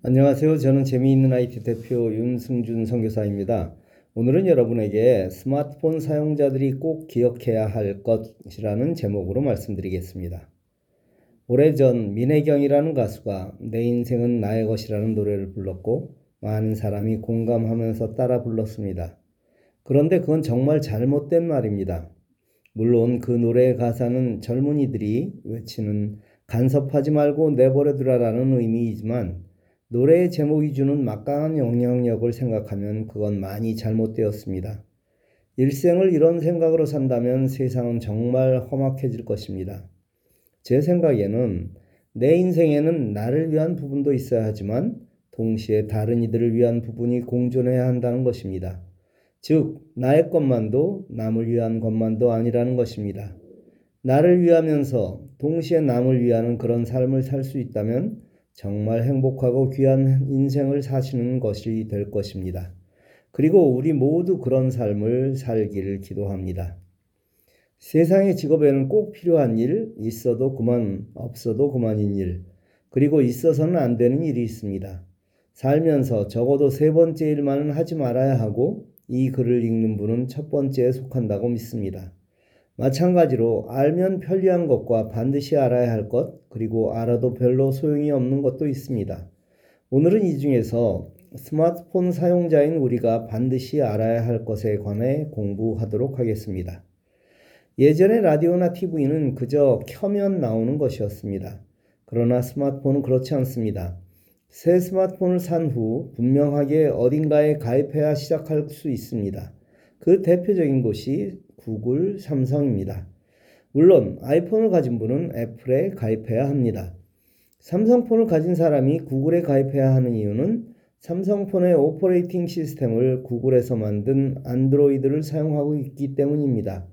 안녕하세요. 저는 재미있는 IT 대표 윤승준 선교사입니다. 오늘은 여러분에게 스마트폰 사용자들이 꼭 기억해야 할 것이라는 제목으로 말씀드리겠습니다. 오래전 민혜경이라는 가수가 내 인생은 나의 것이라는 노래를 불렀고 많은 사람이 공감하면서 따라 불렀습니다. 그런데 그건 정말 잘못된 말입니다. 물론 그 노래의 가사는 젊은이들이 외치는 간섭하지 말고 내버려 두라라는 의미이지만 노래의 제목이 주는 막강한 영향력을 생각하면 그건 많이 잘못되었습니다. 일생을 이런 생각으로 산다면 세상은 정말 험악해질 것입니다. 제 생각에는 내 인생에는 나를 위한 부분도 있어야 하지만 동시에 다른 이들을 위한 부분이 공존해야 한다는 것입니다. 즉, 나의 것만도 남을 위한 것만도 아니라는 것입니다. 나를 위하면서 동시에 남을 위하는 그런 삶을 살 수 있다면 정말 행복하고 귀한 인생을 사시는 것이 될 것입니다. 그리고 우리 모두 그런 삶을 살기를 기도합니다. 세상의 직업에는 꼭 필요한 일, 있어도 그만, 없어도 그만인 일, 그리고 있어서는 안 되는 일이 있습니다. 살면서 적어도 세 번째 일만은 하지 말아야 하고 이 글을 읽는 분은 첫 번째에 속한다고 믿습니다. 마찬가지로 알면 편리한 것과 반드시 알아야 할 것, 그리고 알아도 별로 소용이 없는 것도 있습니다. 오늘은 이 중에서 스마트폰 사용자인 우리가 반드시 알아야 할 것에 관해 공부하도록 하겠습니다. 예전에 라디오나 TV는 그저 켜면 나오는 것이었습니다. 그러나 스마트폰은 그렇지 않습니다. 새 스마트폰을 산 후 분명하게 어딘가에 가입해야 시작할 수 있습니다. 그 대표적인 곳이 구글, 삼성입니다. 물론 아이폰을 가진 분은 애플에 가입해야 합니다. 삼성폰을 가진 사람이 구글에 가입해야 하는 이유는 삼성폰의 operating system을 구글에서 만든 안드로이드를 사용하고 있기 때문입니다.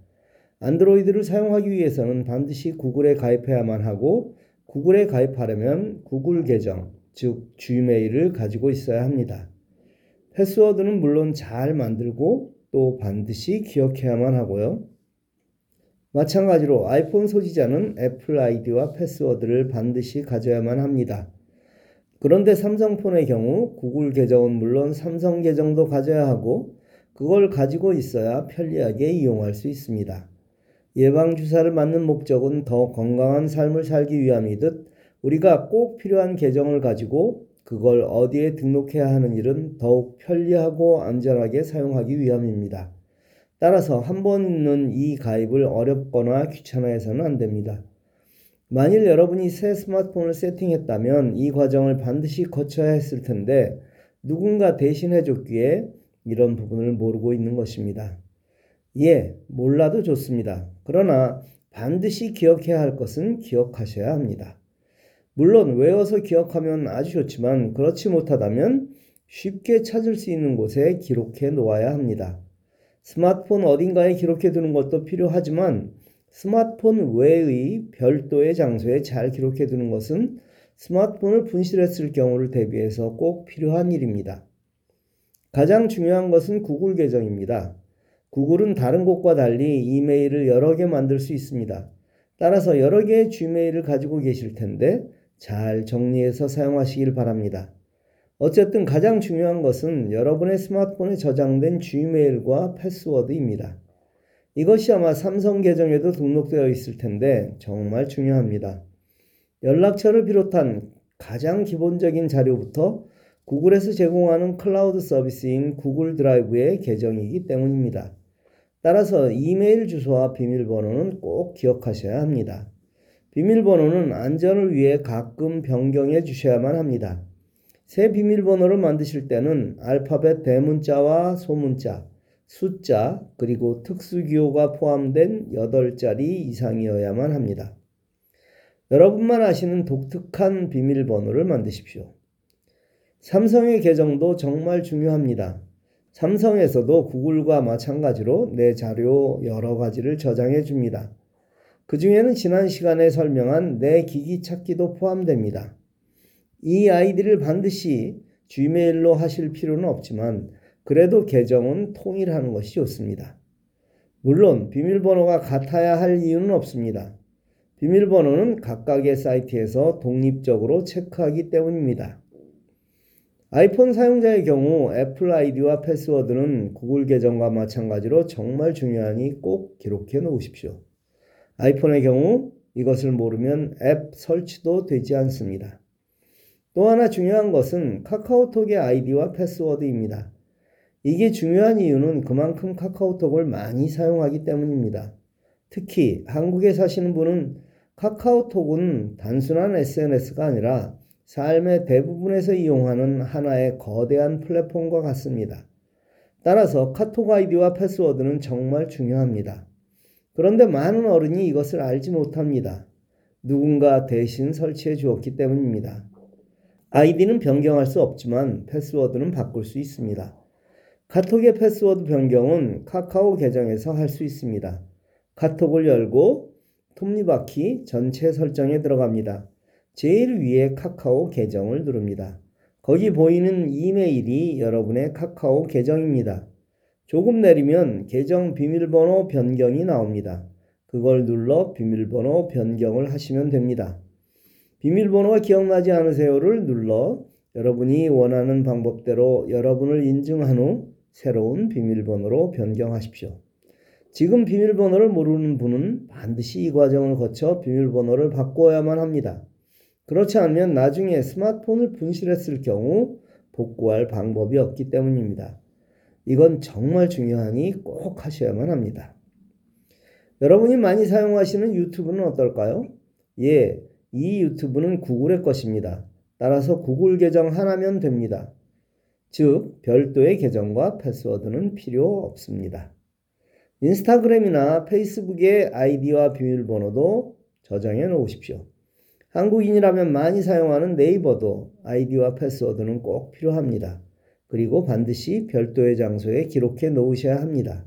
안드로이드를 사용하기 위해서는 반드시 구글에 가입해야만 하고 구글에 가입하려면 구글 계정, 즉 Gmail을 가지고 있어야 합니다. 패스워드는 물론 잘 만들고 또 반드시 기억해야만 하고요. 마찬가지로 아이폰 소지자는 애플 아이디와 패스워드를 반드시 가져야만 합니다. 그런데 삼성폰의 경우 구글 계정은 물론 삼성 계정도 가져야 하고 그걸 가지고 있어야 편리하게 이용할 수 있습니다. 예방주사를 맞는 목적은 더 건강한 삶을 살기 위함이듯 우리가 꼭 필요한 계정을 가지고 그걸 어디에 등록해야 하는 일은 더욱 편리하고 안전하게 사용하기 위함입니다. 따라서 한번 있는 이 가입을 어렵거나 귀찮아해서는 안 됩니다. 만일 여러분이 새 스마트폰을 세팅했다면 이 과정을 반드시 거쳐야 했을 텐데 누군가 대신해 줬기에 이런 부분을 모르고 있는 것입니다. 예, 몰라도 좋습니다. 그러나 반드시 기억해야 할 것은 기억하셔야 합니다. 물론 외워서 기억하면 아주 좋지만 그렇지 못하다면 쉽게 찾을 수 있는 곳에 기록해 놓아야 합니다. 스마트폰 어딘가에 기록해 두는 것도 필요하지만 스마트폰 외의 별도의 장소에 잘 기록해 두는 것은 스마트폰을 분실했을 경우를 대비해서 꼭 필요한 일입니다. 가장 중요한 것은 구글 계정입니다. 구글은 다른 곳과 달리 이메일을 여러 개 만들 수 있습니다. 따라서 여러 개의 G메일을 가지고 계실 텐데 잘 정리해서 사용하시길 바랍니다. 어쨌든 가장 중요한 것은 여러분의 스마트폰에 저장된 Gmail과 패스워드입니다. 이것이 아마 삼성 계정에도 등록되어 있을 텐데 정말 중요합니다. 연락처를 비롯한 가장 기본적인 자료부터 구글에서 제공하는 클라우드 서비스인 구글 드라이브의 계정이기 때문입니다. 따라서 이메일 주소와 비밀번호는 꼭 기억하셔야 합니다. 비밀번호는 안전을 위해 가끔 변경해 주셔야만 합니다. 새 비밀번호를 만드실 때는 알파벳 대문자와 소문자, 숫자, 그리고 특수기호가 포함된 8자리 이상이어야만 합니다. 여러분만 아시는 독특한 비밀번호를 만드십시오. 삼성의 계정도 정말 중요합니다. 삼성에서도 구글과 마찬가지로 내 자료 여러 가지를 저장해 줍니다. 그 중에는 지난 시간에 설명한 내 기기 찾기도 포함됩니다. 이 아이디를 반드시 Gmail로 하실 필요는 없지만 그래도 계정은 통일하는 것이 좋습니다. 물론 비밀번호가 같아야 할 이유는 없습니다. 비밀번호는 각각의 사이트에서 독립적으로 체크하기 때문입니다. 아이폰 사용자의 경우 애플 아이디와 패스워드는 구글 계정과 마찬가지로 정말 중요하니 꼭 기록해 놓으십시오. 아이폰의 경우 이것을 모르면 앱 설치도 되지 않습니다. 또 하나 중요한 것은 카카오톡의 아이디와 패스워드입니다. 이게 중요한 이유는 그만큼 카카오톡을 많이 사용하기 때문입니다. 특히 한국에 사시는 분은 카카오톡은 단순한 SNS가 아니라 삶의 대부분에서 이용하는 하나의 거대한 플랫폼과 같습니다. 따라서 카톡 아이디와 패스워드는 정말 중요합니다. 그런데 많은 어른이 이것을 알지 못합니다. 누군가 대신 설치해 주었기 때문입니다. 아이디는 변경할 수 없지만 패스워드는 바꿀 수 있습니다. 카톡의 패스워드 변경은 카카오 계정에서 할 수 있습니다. 카톡을 열고 톱니바퀴 전체 설정에 들어갑니다. 제일 위에 카카오 계정을 누릅니다. 거기 보이는 이메일이 여러분의 카카오 계정입니다. 조금 내리면 계정 비밀번호 변경이 나옵니다. 그걸 눌러 비밀번호 변경을 하시면 됩니다. 비밀번호가 기억나지 않으세요를 눌러 여러분이 원하는 방법대로 여러분을 인증한 후 새로운 비밀번호로 변경하십시오. 지금 비밀번호를 모르는 분은 반드시 이 과정을 거쳐 비밀번호를 바꿔야만 합니다. 그렇지 않으면 나중에 스마트폰을 분실했을 경우 복구할 방법이 없기 때문입니다. 이건 정말 중요하니 꼭 하셔야만 합니다. 여러분이 많이 사용하시는 유튜브는 어떨까요? 예, 이 유튜브는 구글의 것입니다. 따라서 구글 계정 하나면 됩니다. 즉, 별도의 계정과 패스워드는 필요 없습니다. 인스타그램이나 페이스북의 아이디와 비밀번호도 저장해 놓으십시오. 한국인이라면 많이 사용하는 네이버도 아이디와 패스워드는 꼭 필요합니다. 그리고 반드시 별도의 장소에 기록해 놓으셔야 합니다.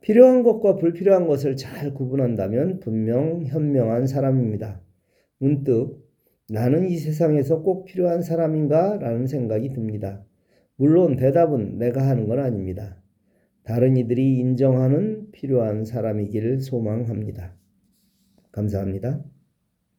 필요한 것과 불필요한 것을 잘 구분한다면 분명 현명한 사람입니다. 문득 나는 이 세상에서 꼭 필요한 사람인가? 라는 생각이 듭니다. 물론 대답은 내가 하는 건 아닙니다. 다른 이들이 인정하는 필요한 사람이기를 소망합니다. 감사합니다.